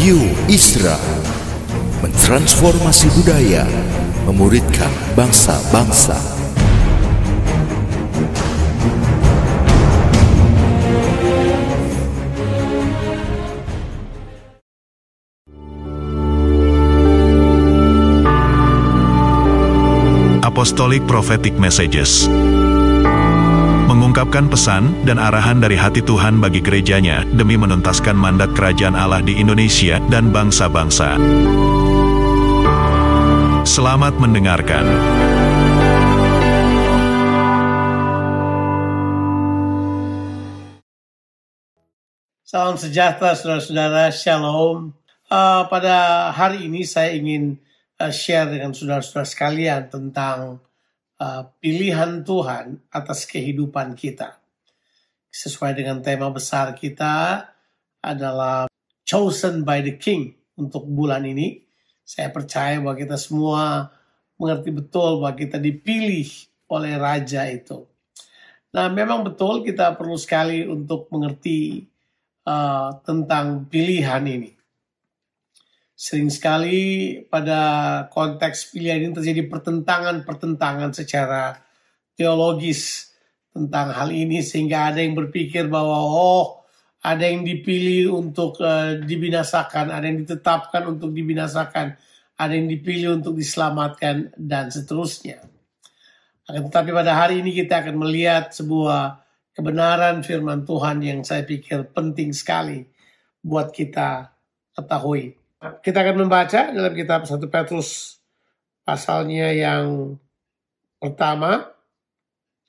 Radio Isra mentransformasi budaya, memuridkan bangsa-bangsa. Apostolic Prophetic Messages mengungkapkan pesan dan arahan dari hati Tuhan bagi gerejanya demi menuntaskan mandat kerajaan Allah di Indonesia dan bangsa-bangsa. Selamat mendengarkan. Salam sejahtera saudara-saudara, shalom. Uh, pada hari ini saya ingin uh, share dengan saudara-saudara sekalian tentang uh, pilihan Tuhan atas kehidupan kita. Sesuai dengan tema besar kita adalah chosen by the king untuk bulan ini. Saya percaya bahwa kita semua mengerti betul bahwa kita dipilih oleh raja itu. Nah, memang betul kita perlu sekali untuk mengerti uh, tentang pilihan ini. Sering sekali pada konteks pilihan ini terjadi pertentangan-pertentangan secara teologis tentang hal ini sehingga ada yang berpikir bahwa oh ada yang dipilih untuk uh, dibinasakan, ada yang ditetapkan untuk dibinasakan, ada yang dipilih untuk diselamatkan dan seterusnya. Akan tetapi pada hari ini kita akan melihat sebuah kebenaran firman Tuhan yang saya pikir penting sekali buat kita ketahui. Kita akan membaca dalam kitab 1 Petrus pasalnya yang pertama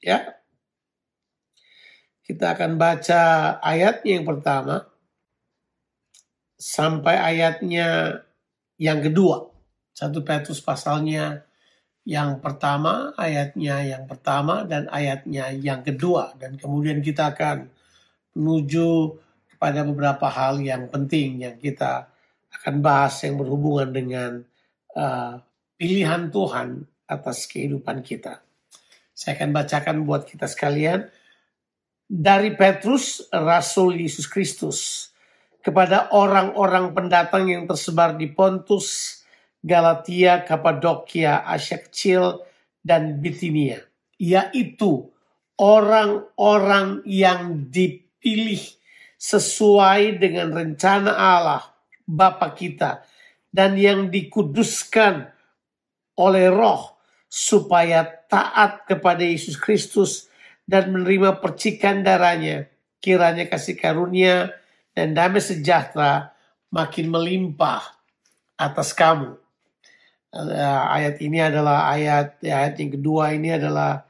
ya. Kita akan baca ayatnya yang pertama sampai ayatnya yang kedua. 1 Petrus pasalnya yang pertama, ayatnya yang pertama, dan ayatnya yang kedua. Dan kemudian kita akan menuju kepada beberapa hal yang penting yang kita akan bahas yang berhubungan dengan uh, pilihan Tuhan atas kehidupan kita. Saya akan bacakan buat kita sekalian dari Petrus, Rasul Yesus Kristus, kepada orang-orang pendatang yang tersebar di Pontus, Galatia, Kapadokia, Asia Kecil, dan Bitinia, yaitu orang-orang yang dipilih sesuai dengan rencana Allah Bapa kita dan yang dikuduskan oleh Roh supaya taat kepada Yesus Kristus dan menerima percikan darahnya. Kiranya kasih karunia dan damai sejahtera makin melimpah atas kamu uh, ayat ini adalah ayat ya, ayat yang kedua ini adalah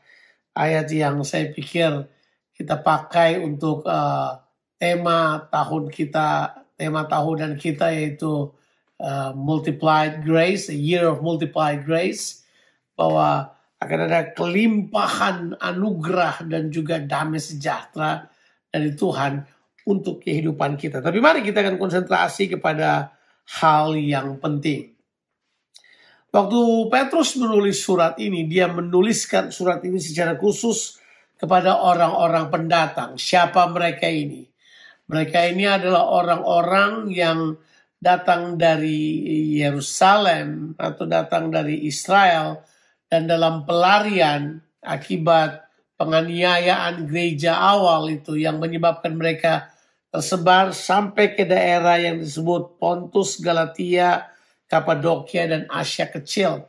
ayat yang saya pikir kita pakai untuk uh, tema tahun kita tema tahunan kita yaitu uh, multiplied grace a year of multiplied grace bahwa akan ada kelimpahan anugerah dan juga damai sejahtera dari Tuhan untuk kehidupan kita. Tapi mari kita akan konsentrasi kepada hal yang penting. Waktu Petrus menulis surat ini, dia menuliskan surat ini secara khusus kepada orang-orang pendatang. Siapa mereka ini? Mereka ini adalah orang-orang yang datang dari Yerusalem atau datang dari Israel dan dalam pelarian akibat penganiayaan gereja awal itu yang menyebabkan mereka tersebar sampai ke daerah yang disebut Pontus, Galatia, Kapadokia dan Asia Kecil.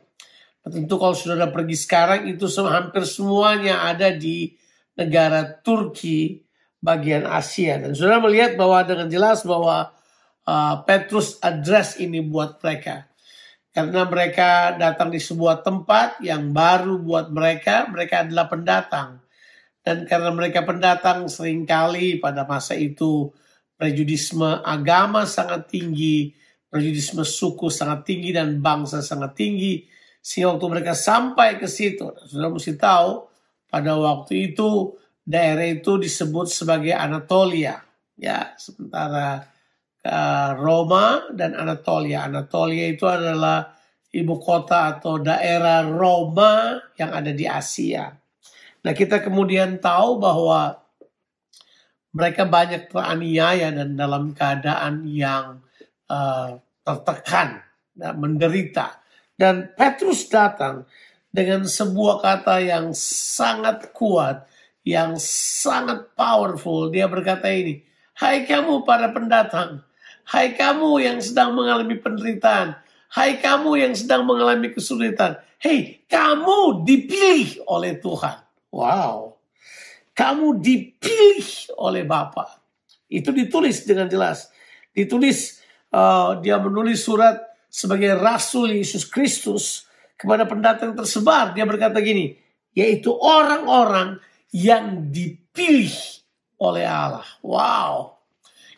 Tentu kalau saudara pergi sekarang itu hampir semuanya ada di negara Turki bagian Asia. Dan saudara melihat bahwa dengan jelas bahwa uh, Petrus address ini buat mereka. Karena mereka datang di sebuah tempat yang baru buat mereka, mereka adalah pendatang. Dan karena mereka pendatang sering kali pada masa itu prejudisme agama sangat tinggi, prejudisme suku sangat tinggi dan bangsa sangat tinggi. Sehingga waktu mereka sampai ke situ, sudah mesti tahu pada waktu itu daerah itu disebut sebagai Anatolia. Ya, sementara uh, Roma dan Anatolia. Anatolia itu adalah ibu kota atau daerah Roma yang ada di Asia. Nah kita kemudian tahu bahwa mereka banyak teraniaya dan dalam keadaan yang uh, tertekan, dan menderita. Dan Petrus datang dengan sebuah kata yang sangat kuat, yang sangat powerful. Dia berkata ini, Hai kamu para pendatang, hai kamu yang sedang mengalami penderitaan, hai kamu yang sedang mengalami kesulitan, hei kamu dipilih oleh Tuhan. Wow, kamu dipilih oleh Bapa. Itu ditulis dengan jelas. Ditulis, uh, dia menulis surat sebagai Rasul Yesus Kristus kepada pendatang tersebar. Dia berkata gini, yaitu orang-orang yang dipilih oleh Allah. Wow.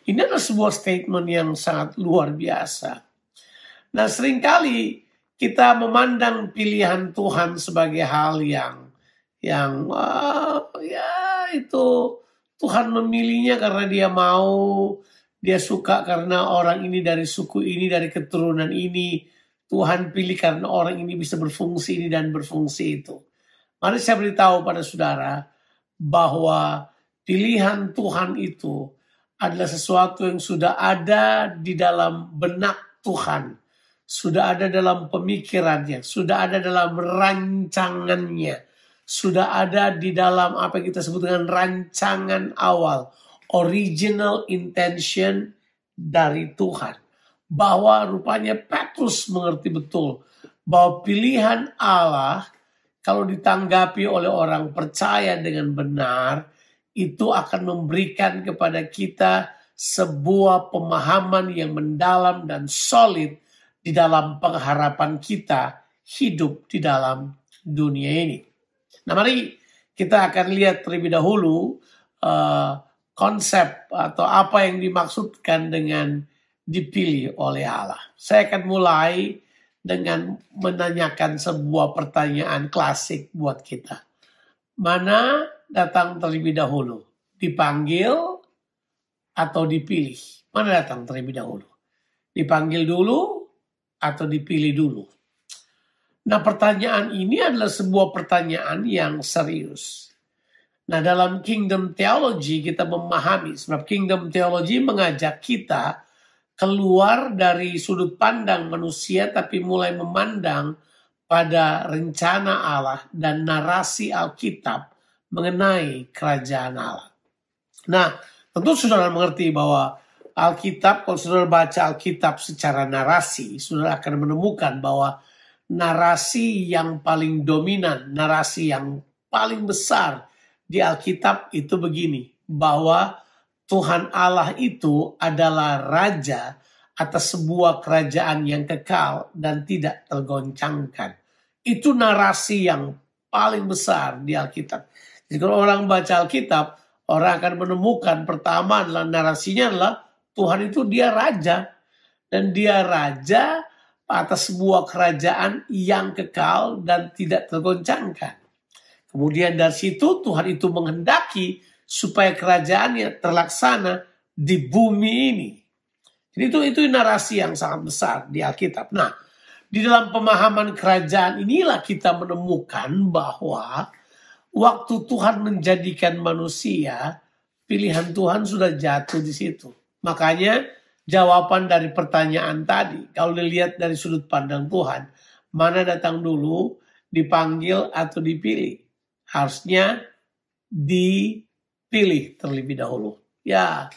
Ini adalah sebuah statement yang sangat luar biasa. Nah sering kali kita memandang pilihan Tuhan sebagai hal yang yang uh, ya itu Tuhan memilihnya karena dia mau, dia suka karena orang ini dari suku ini, dari keturunan ini. Tuhan pilih karena orang ini bisa berfungsi ini dan berfungsi itu. Mari saya beritahu pada saudara bahwa pilihan Tuhan itu adalah sesuatu yang sudah ada di dalam benak Tuhan. Sudah ada dalam pemikirannya, sudah ada dalam rancangannya, sudah ada di dalam apa yang kita sebut dengan rancangan awal, original intention dari Tuhan bahwa rupanya Petrus mengerti betul bahwa pilihan Allah kalau ditanggapi oleh orang percaya dengan benar itu akan memberikan kepada kita sebuah pemahaman yang mendalam dan solid di dalam pengharapan kita hidup di dalam dunia ini. Nah, mari kita akan lihat terlebih dahulu uh, konsep atau apa yang dimaksudkan dengan dipilih oleh Allah. Saya akan mulai dengan menanyakan sebuah pertanyaan klasik buat kita. Mana datang terlebih dahulu? Dipanggil atau dipilih? Mana datang terlebih dahulu? Dipanggil dulu atau dipilih dulu? Nah pertanyaan ini adalah sebuah pertanyaan yang serius. Nah dalam kingdom theology kita memahami, sebab kingdom theology mengajak kita keluar dari sudut pandang manusia tapi mulai memandang pada rencana Allah dan narasi Alkitab mengenai kerajaan Allah. Nah, tentu saudara mengerti bahwa Alkitab, kalau saudara baca Alkitab secara narasi, saudara akan menemukan bahwa narasi yang paling dominan, narasi yang paling besar di Alkitab itu begini, bahwa Tuhan Allah itu adalah raja atas sebuah kerajaan yang kekal dan tidak tergoncangkan. Itu narasi yang paling besar di Alkitab. Jadi kalau orang baca Alkitab, orang akan menemukan pertama adalah narasinya adalah Tuhan itu dia raja. Dan dia raja atas sebuah kerajaan yang kekal dan tidak tergoncangkan. Kemudian dari situ Tuhan itu menghendaki supaya kerajaannya terlaksana di bumi ini. Jadi itu itu narasi yang sangat besar di Alkitab. Nah, di dalam pemahaman kerajaan inilah kita menemukan bahwa waktu Tuhan menjadikan manusia, pilihan Tuhan sudah jatuh di situ. Makanya jawaban dari pertanyaan tadi, kalau dilihat dari sudut pandang Tuhan, mana datang dulu, dipanggil atau dipilih? Harusnya di pilih terlebih dahulu. Ya,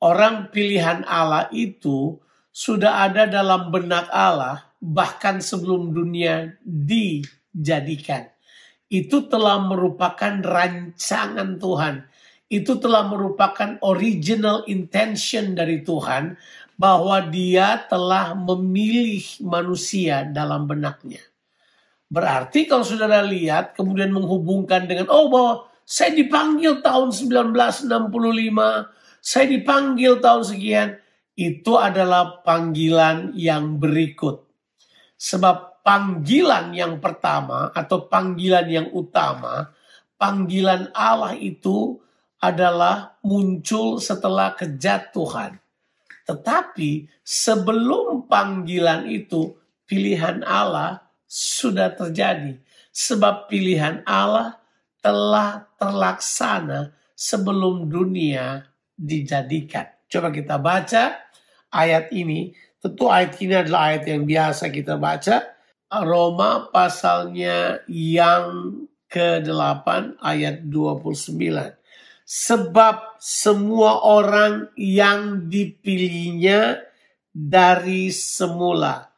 orang pilihan Allah itu sudah ada dalam benak Allah bahkan sebelum dunia dijadikan. Itu telah merupakan rancangan Tuhan. Itu telah merupakan original intention dari Tuhan bahwa dia telah memilih manusia dalam benaknya. Berarti kalau saudara lihat kemudian menghubungkan dengan oh bahwa saya dipanggil tahun 1965, saya dipanggil tahun sekian. Itu adalah panggilan yang berikut. Sebab panggilan yang pertama atau panggilan yang utama, panggilan Allah itu adalah muncul setelah kejatuhan. Tetapi sebelum panggilan itu, pilihan Allah sudah terjadi. Sebab pilihan Allah telah terlaksana sebelum dunia dijadikan. Coba kita baca ayat ini. Tentu ayat ini adalah ayat yang biasa kita baca. Roma pasalnya yang ke-8 ayat 29. Sebab semua orang yang dipilihnya dari semula.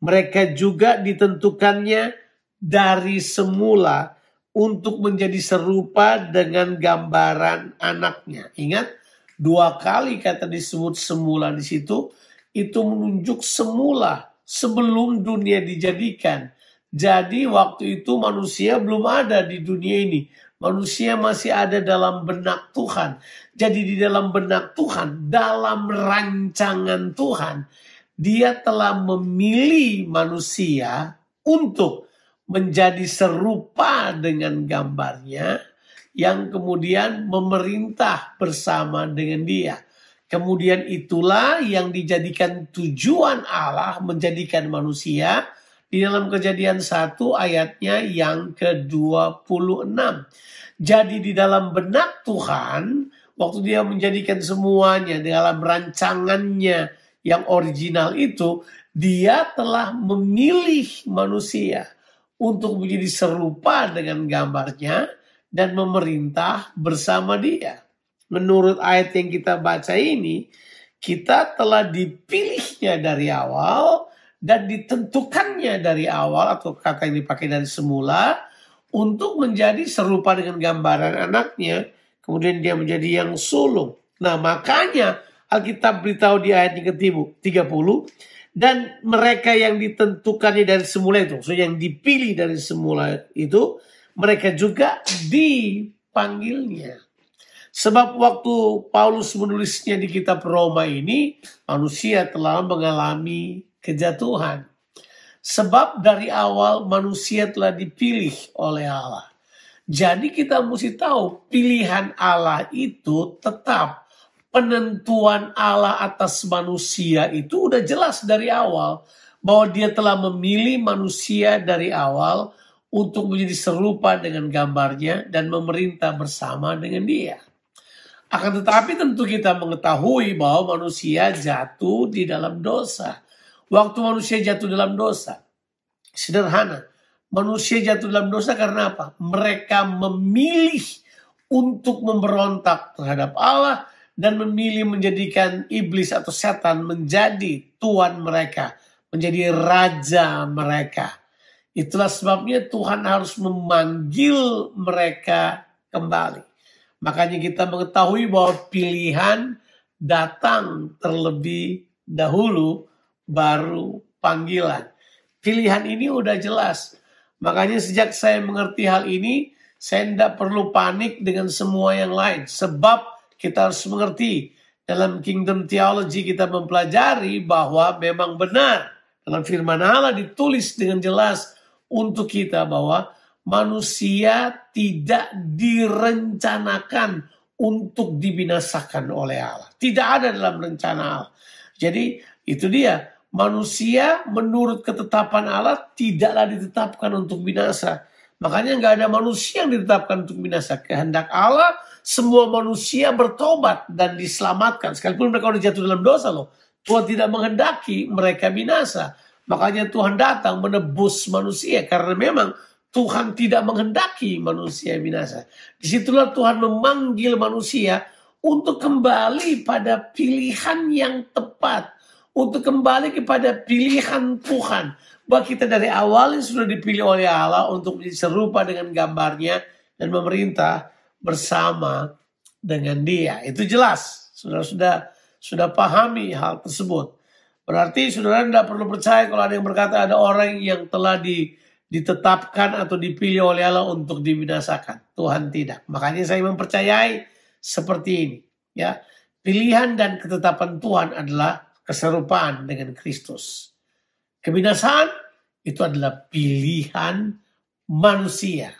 Mereka juga ditentukannya dari semula untuk menjadi serupa dengan gambaran anaknya. Ingat, dua kali kata disebut semula di situ, itu menunjuk semula sebelum dunia dijadikan. Jadi waktu itu manusia belum ada di dunia ini. Manusia masih ada dalam benak Tuhan. Jadi di dalam benak Tuhan, dalam rancangan Tuhan, dia telah memilih manusia untuk menjadi serupa dengan gambarnya yang kemudian memerintah bersama dengan dia. Kemudian itulah yang dijadikan tujuan Allah menjadikan manusia di dalam kejadian satu ayatnya yang ke-26. Jadi di dalam benak Tuhan, waktu dia menjadikan semuanya dalam rancangannya yang original itu, dia telah memilih manusia untuk menjadi serupa dengan gambarnya dan memerintah bersama dia. Menurut ayat yang kita baca ini, kita telah dipilihnya dari awal dan ditentukannya dari awal atau kata yang dipakai dari semula untuk menjadi serupa dengan gambaran anaknya. Kemudian dia menjadi yang sulung. Nah makanya Alkitab beritahu di ayat yang ke-30 dan mereka yang ditentukannya dari semula itu, so yang dipilih dari semula itu, mereka juga dipanggilnya. Sebab waktu Paulus menulisnya di kitab Roma ini, manusia telah mengalami kejatuhan. Sebab dari awal manusia telah dipilih oleh Allah. Jadi kita mesti tahu pilihan Allah itu tetap penentuan Allah atas manusia itu udah jelas dari awal bahwa dia telah memilih manusia dari awal untuk menjadi serupa dengan gambarnya dan memerintah bersama dengan dia. Akan tetapi tentu kita mengetahui bahwa manusia jatuh di dalam dosa. Waktu manusia jatuh dalam dosa, sederhana. Manusia jatuh dalam dosa karena apa? Mereka memilih untuk memberontak terhadap Allah dan memilih menjadikan iblis atau setan menjadi tuan mereka, menjadi raja mereka. Itulah sebabnya Tuhan harus memanggil mereka kembali. Makanya kita mengetahui bahwa pilihan datang terlebih dahulu baru panggilan. Pilihan ini udah jelas. Makanya sejak saya mengerti hal ini, saya tidak perlu panik dengan semua yang lain. Sebab kita harus mengerti dalam kingdom theology kita mempelajari bahwa memang benar dalam firman Allah ditulis dengan jelas untuk kita bahwa manusia tidak direncanakan untuk dibinasakan oleh Allah. Tidak ada dalam rencana Allah. Jadi itu dia manusia menurut ketetapan Allah tidaklah ditetapkan untuk binasa. Makanya nggak ada manusia yang ditetapkan untuk binasa. Kehendak Allah semua manusia bertobat dan diselamatkan. Sekalipun mereka sudah jatuh dalam dosa loh. Tuhan tidak menghendaki mereka binasa. Makanya Tuhan datang menebus manusia. Karena memang Tuhan tidak menghendaki manusia binasa. Di situlah Tuhan memanggil manusia untuk kembali pada pilihan yang tepat untuk kembali kepada pilihan Tuhan. Bahwa kita dari awal sudah dipilih oleh Allah untuk menjadi serupa dengan gambarnya dan memerintah bersama dengan dia. Itu jelas. Sudah sudah sudah pahami hal tersebut. Berarti saudara tidak perlu percaya kalau ada yang berkata ada orang yang telah di, ditetapkan atau dipilih oleh Allah untuk dibinasakan. Tuhan tidak. Makanya saya mempercayai seperti ini. Ya, pilihan dan ketetapan Tuhan adalah keserupaan dengan Kristus. Kebinasaan itu adalah pilihan manusia.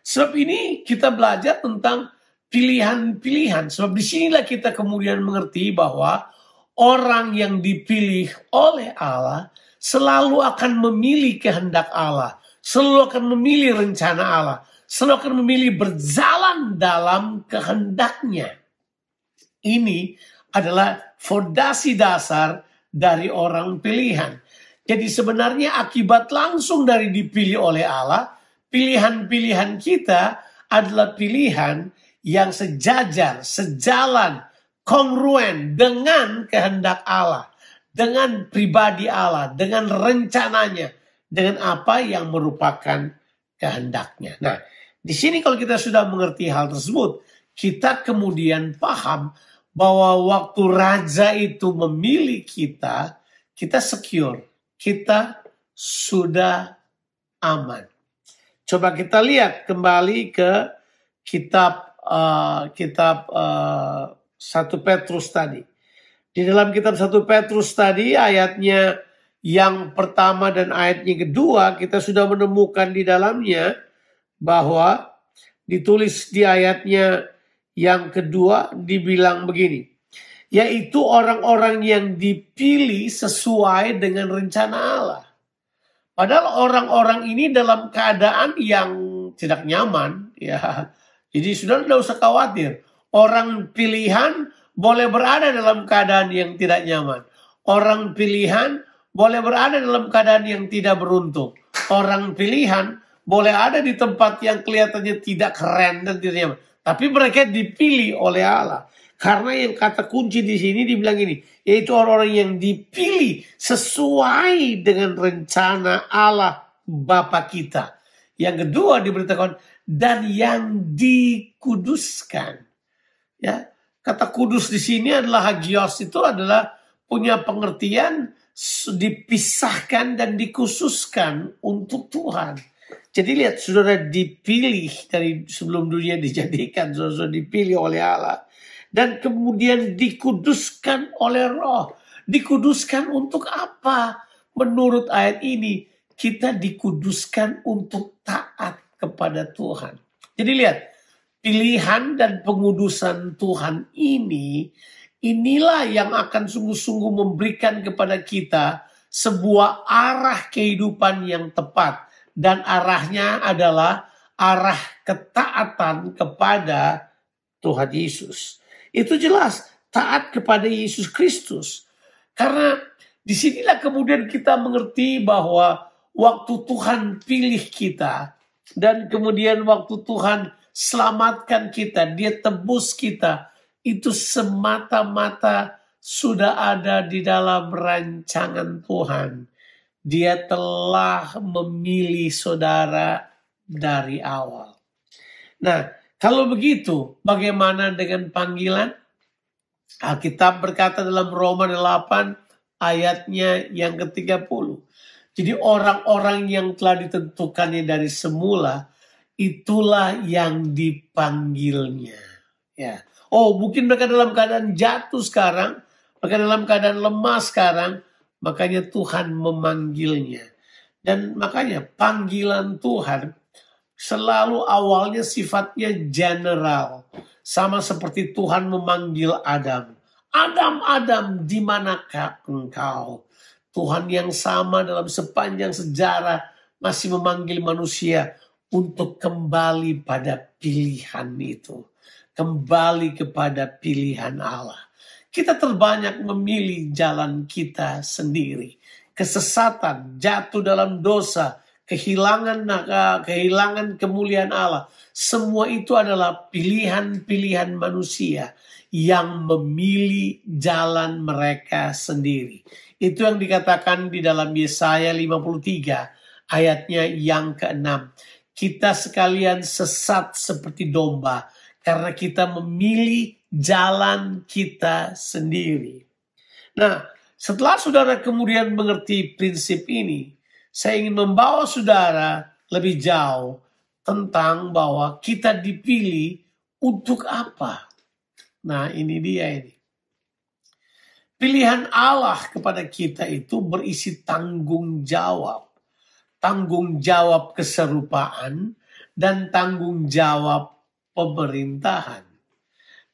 Sebab ini kita belajar tentang pilihan-pilihan. Sebab di sinilah kita kemudian mengerti bahwa orang yang dipilih oleh Allah selalu akan memilih kehendak Allah. Selalu akan memilih rencana Allah. Selalu akan memilih berjalan dalam kehendaknya. Ini adalah fondasi dasar dari orang pilihan. Jadi sebenarnya akibat langsung dari dipilih oleh Allah, pilihan-pilihan kita adalah pilihan yang sejajar, sejalan, kongruen dengan kehendak Allah, dengan pribadi Allah, dengan rencananya, dengan apa yang merupakan kehendaknya. Nah, di sini kalau kita sudah mengerti hal tersebut, kita kemudian paham bahwa waktu raja itu memilih kita, kita secure, kita sudah aman. Coba kita lihat kembali ke kitab uh, kitab uh, 1 Petrus tadi. Di dalam kitab 1 Petrus tadi ayatnya yang pertama dan ayatnya kedua kita sudah menemukan di dalamnya bahwa ditulis di ayatnya yang kedua dibilang begini, yaitu orang-orang yang dipilih sesuai dengan rencana Allah. Padahal orang-orang ini dalam keadaan yang tidak nyaman, ya. Jadi sudah tidak usah khawatir. Orang pilihan boleh berada dalam keadaan yang tidak nyaman. Orang pilihan boleh berada dalam keadaan yang tidak beruntung. Orang pilihan boleh ada di tempat yang kelihatannya tidak keren dan tidak nyaman. Tapi mereka dipilih oleh Allah. Karena yang kata kunci di sini dibilang ini, yaitu orang-orang yang dipilih sesuai dengan rencana Allah Bapa kita. Yang kedua diberitakan dan yang dikuduskan. Ya, kata kudus di sini adalah hagios itu adalah punya pengertian dipisahkan dan dikhususkan untuk Tuhan. Jadi lihat saudara dipilih dari sebelum dunia dijadikan, saudara dipilih oleh Allah. Dan kemudian dikuduskan oleh roh. Dikuduskan untuk apa? Menurut ayat ini, kita dikuduskan untuk taat kepada Tuhan. Jadi lihat, pilihan dan pengudusan Tuhan ini, inilah yang akan sungguh-sungguh memberikan kepada kita sebuah arah kehidupan yang tepat dan arahnya adalah arah ketaatan kepada Tuhan Yesus. Itu jelas taat kepada Yesus Kristus. Karena di sinilah kemudian kita mengerti bahwa waktu Tuhan pilih kita dan kemudian waktu Tuhan selamatkan kita, dia tebus kita, itu semata-mata sudah ada di dalam rancangan Tuhan dia telah memilih saudara dari awal. Nah, kalau begitu, bagaimana dengan panggilan? Alkitab berkata dalam Roma 8 ayatnya yang ke-30. Jadi orang-orang yang telah ditentukannya dari semula, itulah yang dipanggilnya. Ya. Oh, mungkin mereka dalam keadaan jatuh sekarang, mereka dalam keadaan lemah sekarang, Makanya Tuhan memanggilnya. Dan makanya panggilan Tuhan selalu awalnya sifatnya general. Sama seperti Tuhan memanggil Adam. Adam, Adam, di manakah engkau? Tuhan yang sama dalam sepanjang sejarah masih memanggil manusia untuk kembali pada pilihan itu. Kembali kepada pilihan Allah. Kita terbanyak memilih jalan kita sendiri. Kesesatan, jatuh dalam dosa, kehilangan kehilangan kemuliaan Allah. Semua itu adalah pilihan-pilihan manusia yang memilih jalan mereka sendiri. Itu yang dikatakan di dalam Yesaya 53 ayatnya yang keenam. Kita sekalian sesat seperti domba karena kita memilih jalan kita sendiri. Nah, setelah saudara kemudian mengerti prinsip ini, saya ingin membawa saudara lebih jauh tentang bahwa kita dipilih untuk apa. Nah, ini dia ini. Pilihan Allah kepada kita itu berisi tanggung jawab. Tanggung jawab keserupaan dan tanggung jawab pemerintahan.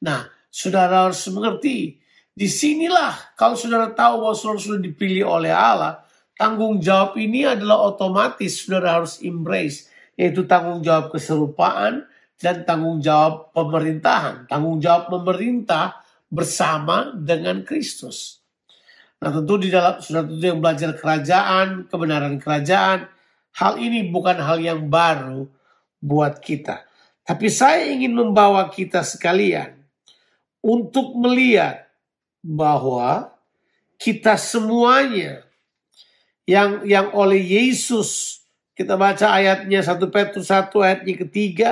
Nah, saudara harus mengerti. Di sinilah kalau saudara tahu bahwa saudara sudah dipilih oleh Allah, tanggung jawab ini adalah otomatis saudara harus embrace. Yaitu tanggung jawab keserupaan dan tanggung jawab pemerintahan. Tanggung jawab pemerintah bersama dengan Kristus. Nah tentu di dalam sudah tentu yang belajar kerajaan, kebenaran kerajaan, hal ini bukan hal yang baru buat kita. Tapi saya ingin membawa kita sekalian untuk melihat bahwa kita semuanya yang yang oleh Yesus kita baca ayatnya 1 Petrus 1 ayatnya ketiga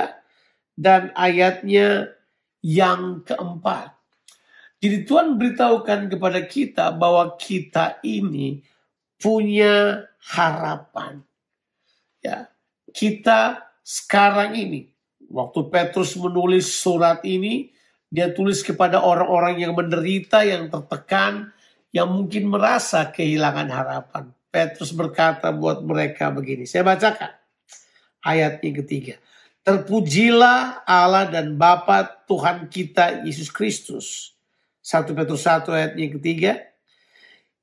dan ayatnya yang keempat. Jadi Tuhan beritahukan kepada kita bahwa kita ini punya harapan. Ya, kita sekarang ini waktu Petrus menulis surat ini dia tulis kepada orang-orang yang menderita, yang tertekan, yang mungkin merasa kehilangan harapan. Petrus berkata buat mereka begini. Saya bacakan ayat yang ketiga. Terpujilah Allah dan Bapa Tuhan kita Yesus Kristus. 1 Petrus 1 ayat yang ketiga.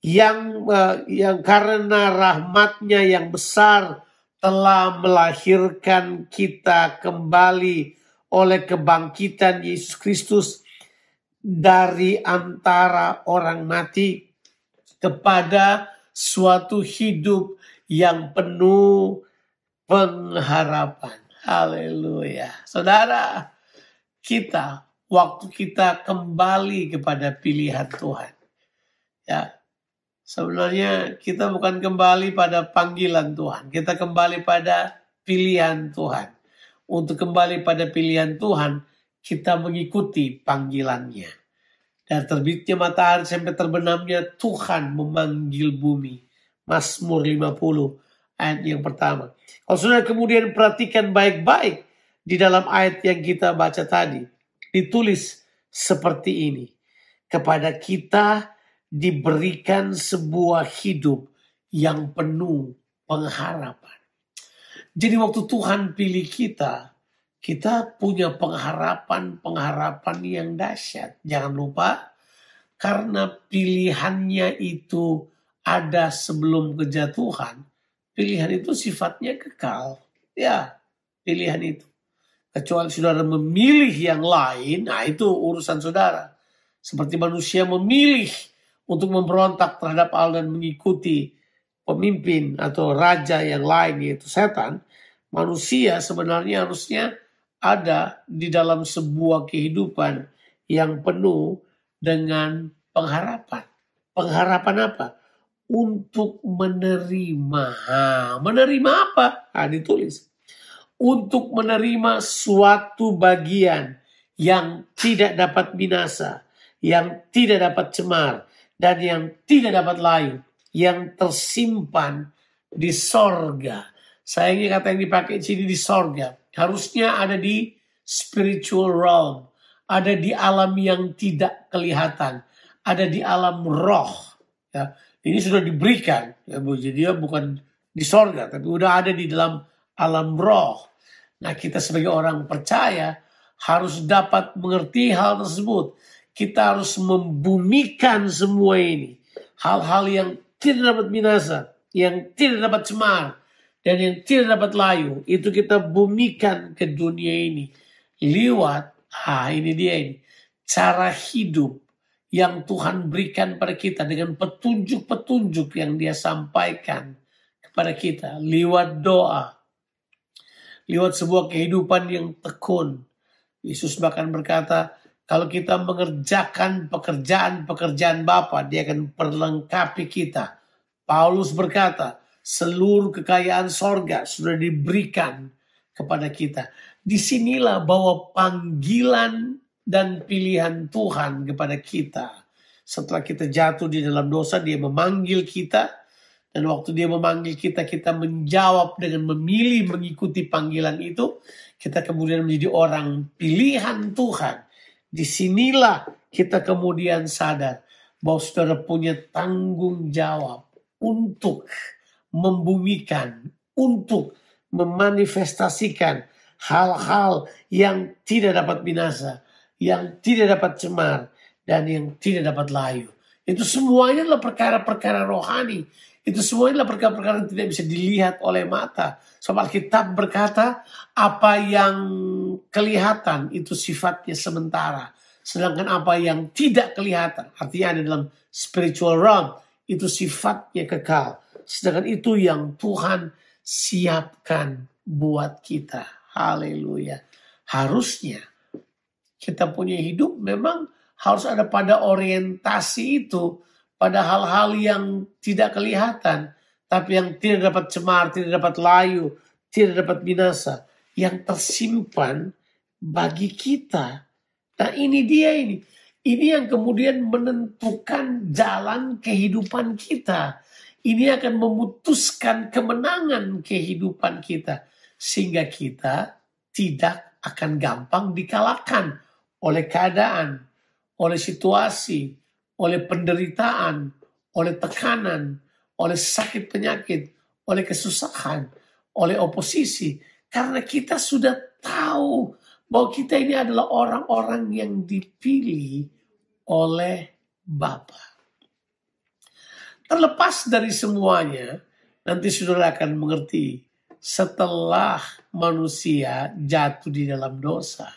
Yang uh, yang karena rahmatnya yang besar telah melahirkan kita kembali oleh kebangkitan Yesus Kristus dari antara orang mati kepada suatu hidup yang penuh pengharapan. Haleluya. Saudara, kita waktu kita kembali kepada pilihan Tuhan. Ya. Sebenarnya kita bukan kembali pada panggilan Tuhan, kita kembali pada pilihan Tuhan untuk kembali pada pilihan Tuhan, kita mengikuti panggilannya. Dan terbitnya matahari sampai terbenamnya Tuhan memanggil bumi. Mazmur 50 ayat yang pertama. Kalau sudah kemudian perhatikan baik-baik di dalam ayat yang kita baca tadi. Ditulis seperti ini. Kepada kita diberikan sebuah hidup yang penuh pengharapan. Jadi waktu Tuhan pilih kita, kita punya pengharapan-pengharapan yang dahsyat. Jangan lupa, karena pilihannya itu ada sebelum kejatuhan, pilihan itu sifatnya kekal. Ya, pilihan itu. Kecuali saudara memilih yang lain, nah itu urusan saudara. Seperti manusia memilih untuk memberontak terhadap Allah dan mengikuti pemimpin atau raja yang lain yaitu setan, manusia sebenarnya harusnya ada di dalam sebuah kehidupan yang penuh dengan pengharapan. Pengharapan apa? Untuk menerima. menerima apa? Nah, ditulis. Untuk menerima suatu bagian yang tidak dapat binasa, yang tidak dapat cemar, dan yang tidak dapat lain yang tersimpan di sorga. Sayangnya kata yang dipakai di sini di sorga. Harusnya ada di spiritual realm. Ada di alam yang tidak kelihatan. Ada di alam roh. Ya. Ini sudah diberikan. Ya, Jadi dia bukan di sorga. Tapi udah ada di dalam alam roh. Nah kita sebagai orang percaya harus dapat mengerti hal tersebut. Kita harus membumikan semua ini. Hal-hal yang tidak dapat binasa, yang tidak dapat cemar, dan yang tidak dapat layu. Itu kita bumikan ke dunia ini. Lewat, ah ini dia ini. Cara hidup yang Tuhan berikan pada kita dengan petunjuk-petunjuk yang dia sampaikan kepada kita. Lewat doa. Lewat sebuah kehidupan yang tekun. Yesus bahkan berkata, kalau kita mengerjakan pekerjaan-pekerjaan Bapa, dia akan perlengkapi kita. Paulus berkata, seluruh kekayaan sorga sudah diberikan kepada kita. Di sinilah bahwa panggilan dan pilihan Tuhan kepada kita. Setelah kita jatuh di dalam dosa, dia memanggil kita. Dan waktu dia memanggil kita, kita menjawab dengan memilih mengikuti panggilan itu. Kita kemudian menjadi orang pilihan Tuhan Di sinilah kita kemudian sadar bahwa saudara punya tanggung jawab untuk membumikan, untuk memanifestasikan hal-hal yang tidak dapat binasa, yang tidak dapat cemar, dan yang tidak dapat layu. Itu semuanya adalah perkara-perkara rohani. Itu semuanya adalah perkara-perkara yang tidak bisa dilihat oleh mata. Sebab Alkitab berkata, apa yang kelihatan itu sifatnya sementara. Sedangkan apa yang tidak kelihatan, artinya ada dalam spiritual realm, itu sifatnya kekal. Sedangkan itu yang Tuhan siapkan buat kita. Haleluya. Harusnya kita punya hidup memang harus ada pada orientasi itu, pada hal-hal yang tidak kelihatan, tapi yang tidak dapat cemar, tidak dapat layu, tidak dapat binasa, yang tersimpan bagi kita. Nah ini dia ini. Ini yang kemudian menentukan jalan kehidupan kita. Ini akan memutuskan kemenangan kehidupan kita. Sehingga kita tidak akan gampang dikalahkan oleh keadaan, oleh situasi, oleh penderitaan, oleh tekanan, oleh sakit penyakit, oleh kesusahan, oleh oposisi. Karena kita sudah tahu bahwa kita ini adalah orang-orang yang dipilih oleh Bapa. Terlepas dari semuanya, nanti saudara akan mengerti setelah manusia jatuh di dalam dosa.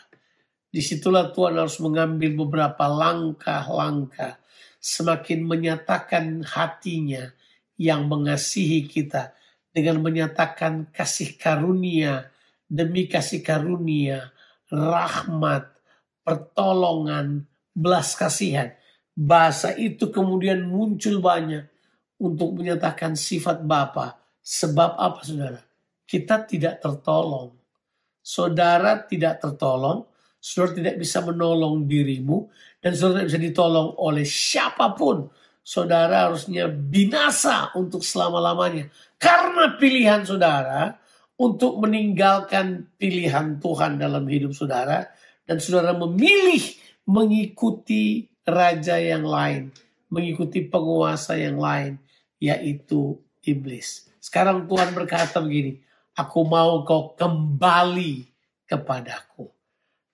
Di situlah Tuhan harus mengambil beberapa langkah-langkah semakin menyatakan hatinya yang mengasihi kita dengan menyatakan kasih karunia demi kasih karunia rahmat, pertolongan, belas kasihan. Bahasa itu kemudian muncul banyak untuk menyatakan sifat Bapa. Sebab apa saudara? Kita tidak tertolong. Saudara tidak tertolong, saudara tidak bisa menolong dirimu, dan saudara tidak bisa ditolong oleh siapa pun. Saudara harusnya binasa untuk selama-lamanya. Karena pilihan saudara, untuk meninggalkan pilihan Tuhan dalam hidup saudara dan saudara memilih mengikuti raja yang lain, mengikuti penguasa yang lain yaitu iblis. Sekarang Tuhan berkata begini, aku mau kau kembali kepadaku.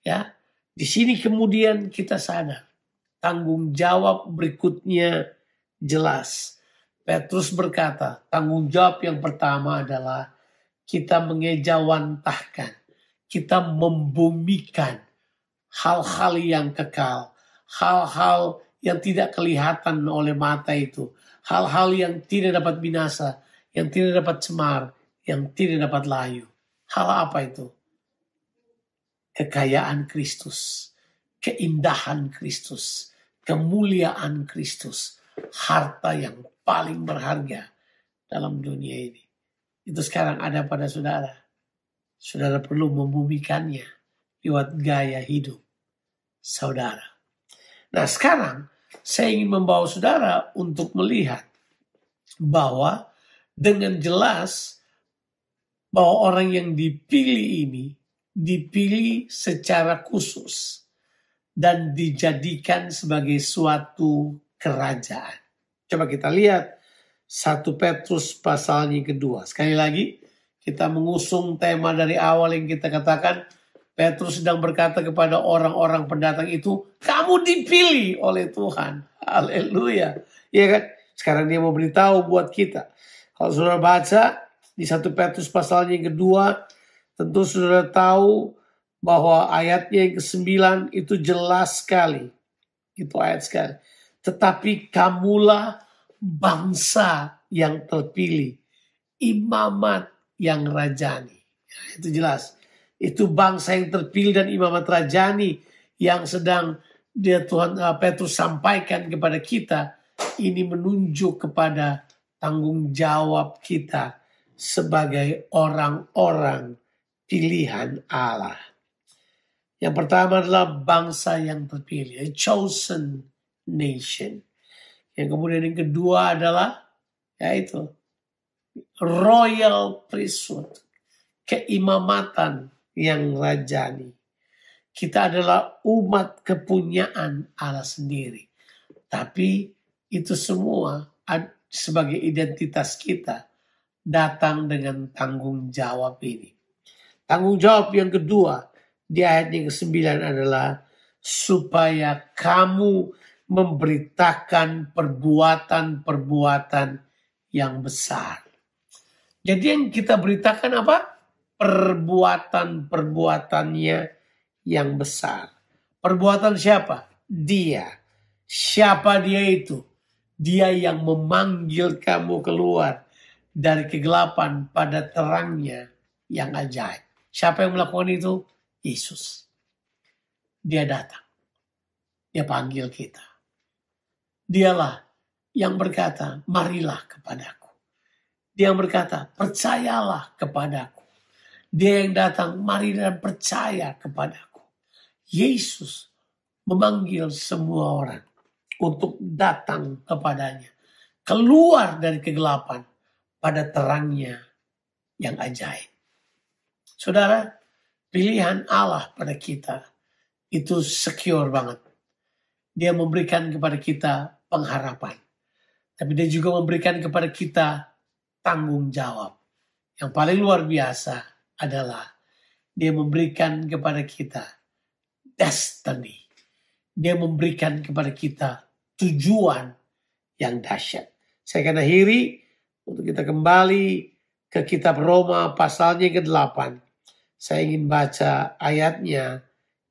Ya, di sini kemudian kita sadar tanggung jawab berikutnya jelas. Petrus berkata, tanggung jawab yang pertama adalah kita mengejawantahkan, kita membumikan hal-hal yang kekal, hal-hal yang tidak kelihatan oleh mata itu, hal-hal yang tidak dapat binasa, yang tidak dapat cemar, yang tidak dapat layu. Hal apa itu? Kekayaan Kristus, keindahan Kristus, kemuliaan Kristus, harta yang paling berharga dalam dunia ini itu sekarang ada pada saudara. Saudara perlu membumikannya lewat gaya hidup saudara. Nah sekarang saya ingin membawa saudara untuk melihat bahwa dengan jelas bahwa orang yang dipilih ini dipilih secara khusus dan dijadikan sebagai suatu kerajaan. Coba kita lihat 1 Petrus pasalnya kedua. Sekali lagi, kita mengusung tema dari awal yang kita katakan, Petrus sedang berkata kepada orang-orang pendatang itu, kamu dipilih oleh Tuhan. Haleluya. Iya kan? Sekarang dia mau beritahu buat kita. Kalau saudara baca di 1 Petrus pasalnya yang kedua, tentu saudara tahu bahwa ayatnya yang ke-9 itu jelas sekali. Itu ayat sekali. Tetapi kamulah bangsa yang terpilih, imamat yang rajani. Ya, itu jelas. Itu bangsa yang terpilih dan imamat rajani yang sedang dia Tuhan uh, Petrus sampaikan kepada kita ini menunjuk kepada tanggung jawab kita sebagai orang-orang pilihan Allah. Yang pertama adalah bangsa yang terpilih, a chosen nation. Yang kemudian yang kedua adalah yaitu royal priesthood, keimamatan yang rajani. Kita adalah umat kepunyaan Allah sendiri. Tapi itu semua sebagai identitas kita datang dengan tanggung jawab ini. Tanggung jawab yang kedua di ayat yang ke-9 adalah supaya kamu memberitakan perbuatan-perbuatan yang besar. Jadi yang kita beritakan apa? Perbuatan-perbuatannya yang besar. Perbuatan siapa? Dia. Siapa dia itu? Dia yang memanggil kamu keluar dari kegelapan pada terangnya yang ajaib. Siapa yang melakukan itu? Yesus. Dia datang. Dia panggil kita. Dialah yang berkata, marilah kepadaku. Dia berkata, percayalah kepadaku. Dia yang datang, mari dan percaya kepadaku. Yesus memanggil semua orang untuk datang kepadanya. Keluar dari kegelapan pada terangnya yang ajaib. Saudara, pilihan Allah pada kita itu secure banget. Dia memberikan kepada kita pengharapan. Tapi dia juga memberikan kepada kita tanggung jawab. Yang paling luar biasa adalah dia memberikan kepada kita destiny. Dia memberikan kepada kita tujuan yang dahsyat. Saya akan akhiri untuk kita kembali ke kitab Roma pasalnya ke-8. Saya ingin baca ayatnya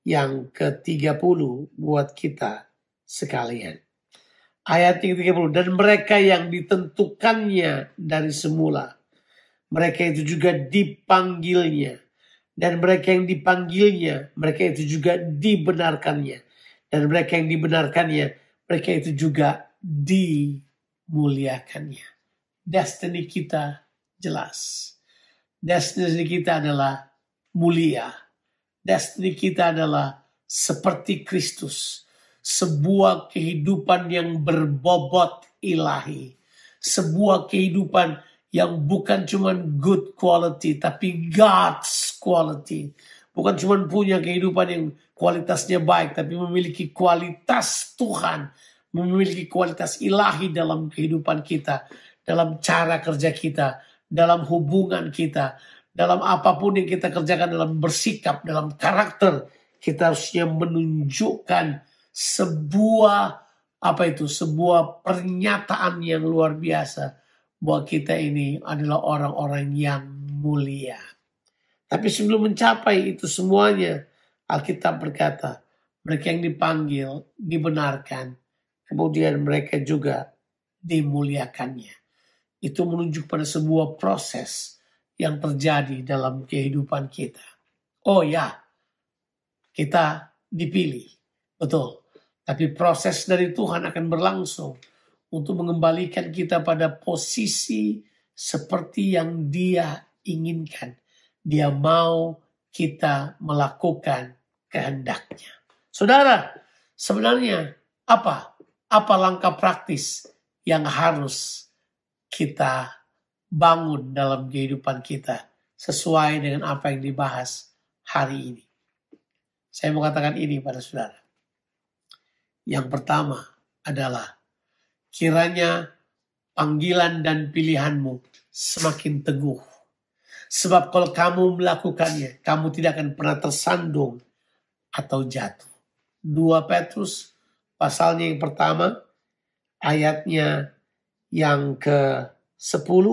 yang ke-30 buat kita sekalian. Ayat yang 30 dan mereka yang ditentukannya dari semula mereka itu juga dipanggilnya. Dan mereka yang dipanggilnya, mereka itu juga dibenarkannya. Dan mereka yang dibenarkannya, mereka itu juga dimuliakannya. Destiny kita jelas. Destiny kita adalah mulia. Destiny kita adalah seperti Kristus. Sebuah kehidupan yang berbobot ilahi. Sebuah kehidupan yang bukan cuma good quality tapi God's quality. Bukan cuma punya kehidupan yang kualitasnya baik tapi memiliki kualitas Tuhan, memiliki kualitas ilahi dalam kehidupan kita, dalam cara kerja kita, dalam hubungan kita, dalam apa pun yang kita kerjakan dalam bersikap, dalam karakter, kita harusnya menunjukkan sebuah apa itu sebuah pernyataan yang luar biasa bahwa kita ini adalah orang-orang yang mulia. Tapi sebelum mencapai itu semuanya, Alkitab berkata, mereka yang dipanggil, dibenarkan, kemudian mereka juga dimuliakannya. Itu menunjuk pada sebuah proses yang terjadi dalam kehidupan kita. Oh ya, kita dipilih, betul. Tapi proses dari Tuhan akan berlangsung untuk mengembalikan kita pada posisi seperti yang dia inginkan. Dia mau kita melakukan kehendaknya. Saudara, sebenarnya apa? Apa langkah praktis yang harus kita bangun dalam kehidupan kita sesuai dengan apa yang dibahas hari ini? Saya mau katakan ini pada saudara. Yang pertama adalah kiranya panggilan dan pilihanmu semakin teguh. Sebab kalau kamu melakukannya, kamu tidak akan pernah tersandung atau jatuh. 2 Petrus pasalnya yang pertama, ayatnya yang ke-10.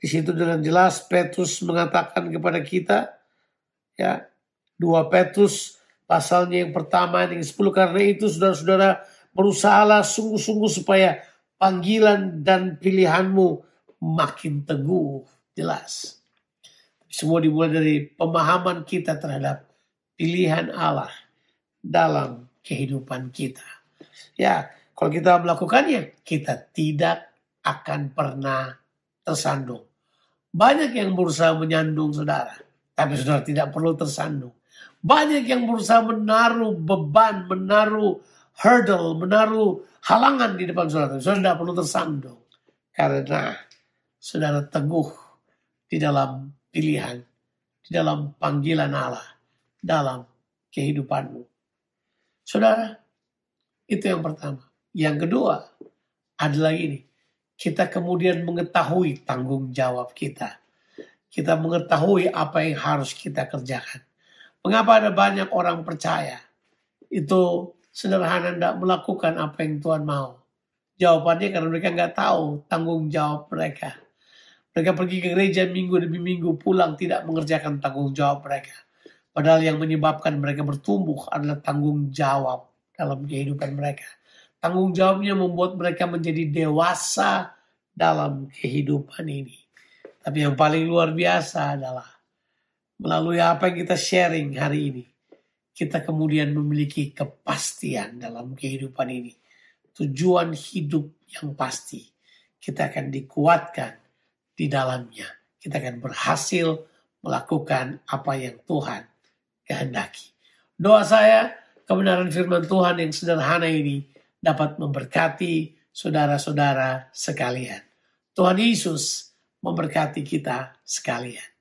Di situ dengan jelas Petrus mengatakan kepada kita, ya 2 Petrus pasalnya yang pertama yang 10 karena itu saudara-saudara Berusahalah sungguh-sungguh supaya panggilan dan pilihanmu makin teguh, jelas. Semua dimulai dari pemahaman kita terhadap pilihan Allah dalam kehidupan kita. Ya, kalau kita melakukannya, kita tidak akan pernah tersandung. Banyak yang berusaha menyandung saudara, tapi saudara tidak perlu tersandung. Banyak yang berusaha menaruh beban, menaruh hurdle, menaruh halangan di depan saudara. Saudara tidak perlu tersandung. Karena saudara teguh di dalam pilihan, di dalam panggilan Allah, dalam kehidupanmu. Saudara, itu yang pertama. Yang kedua adalah ini. Kita kemudian mengetahui tanggung jawab kita. Kita mengetahui apa yang harus kita kerjakan. Mengapa ada banyak orang percaya itu sederhana tidak melakukan apa yang Tuhan mau? Jawabannya karena mereka nggak tahu tanggung jawab mereka. Mereka pergi ke gereja minggu demi minggu pulang tidak mengerjakan tanggung jawab mereka. Padahal yang menyebabkan mereka bertumbuh adalah tanggung jawab dalam kehidupan mereka. Tanggung jawabnya membuat mereka menjadi dewasa dalam kehidupan ini. Tapi yang paling luar biasa adalah melalui apa yang kita sharing hari ini, kita kemudian memiliki kepastian dalam kehidupan ini. Tujuan hidup yang pasti. Kita akan dikuatkan di dalamnya. Kita akan berhasil melakukan apa yang Tuhan kehendaki. Doa saya, kebenaran firman Tuhan yang sederhana ini dapat memberkati saudara-saudara sekalian. Tuhan Yesus memberkati kita sekalian.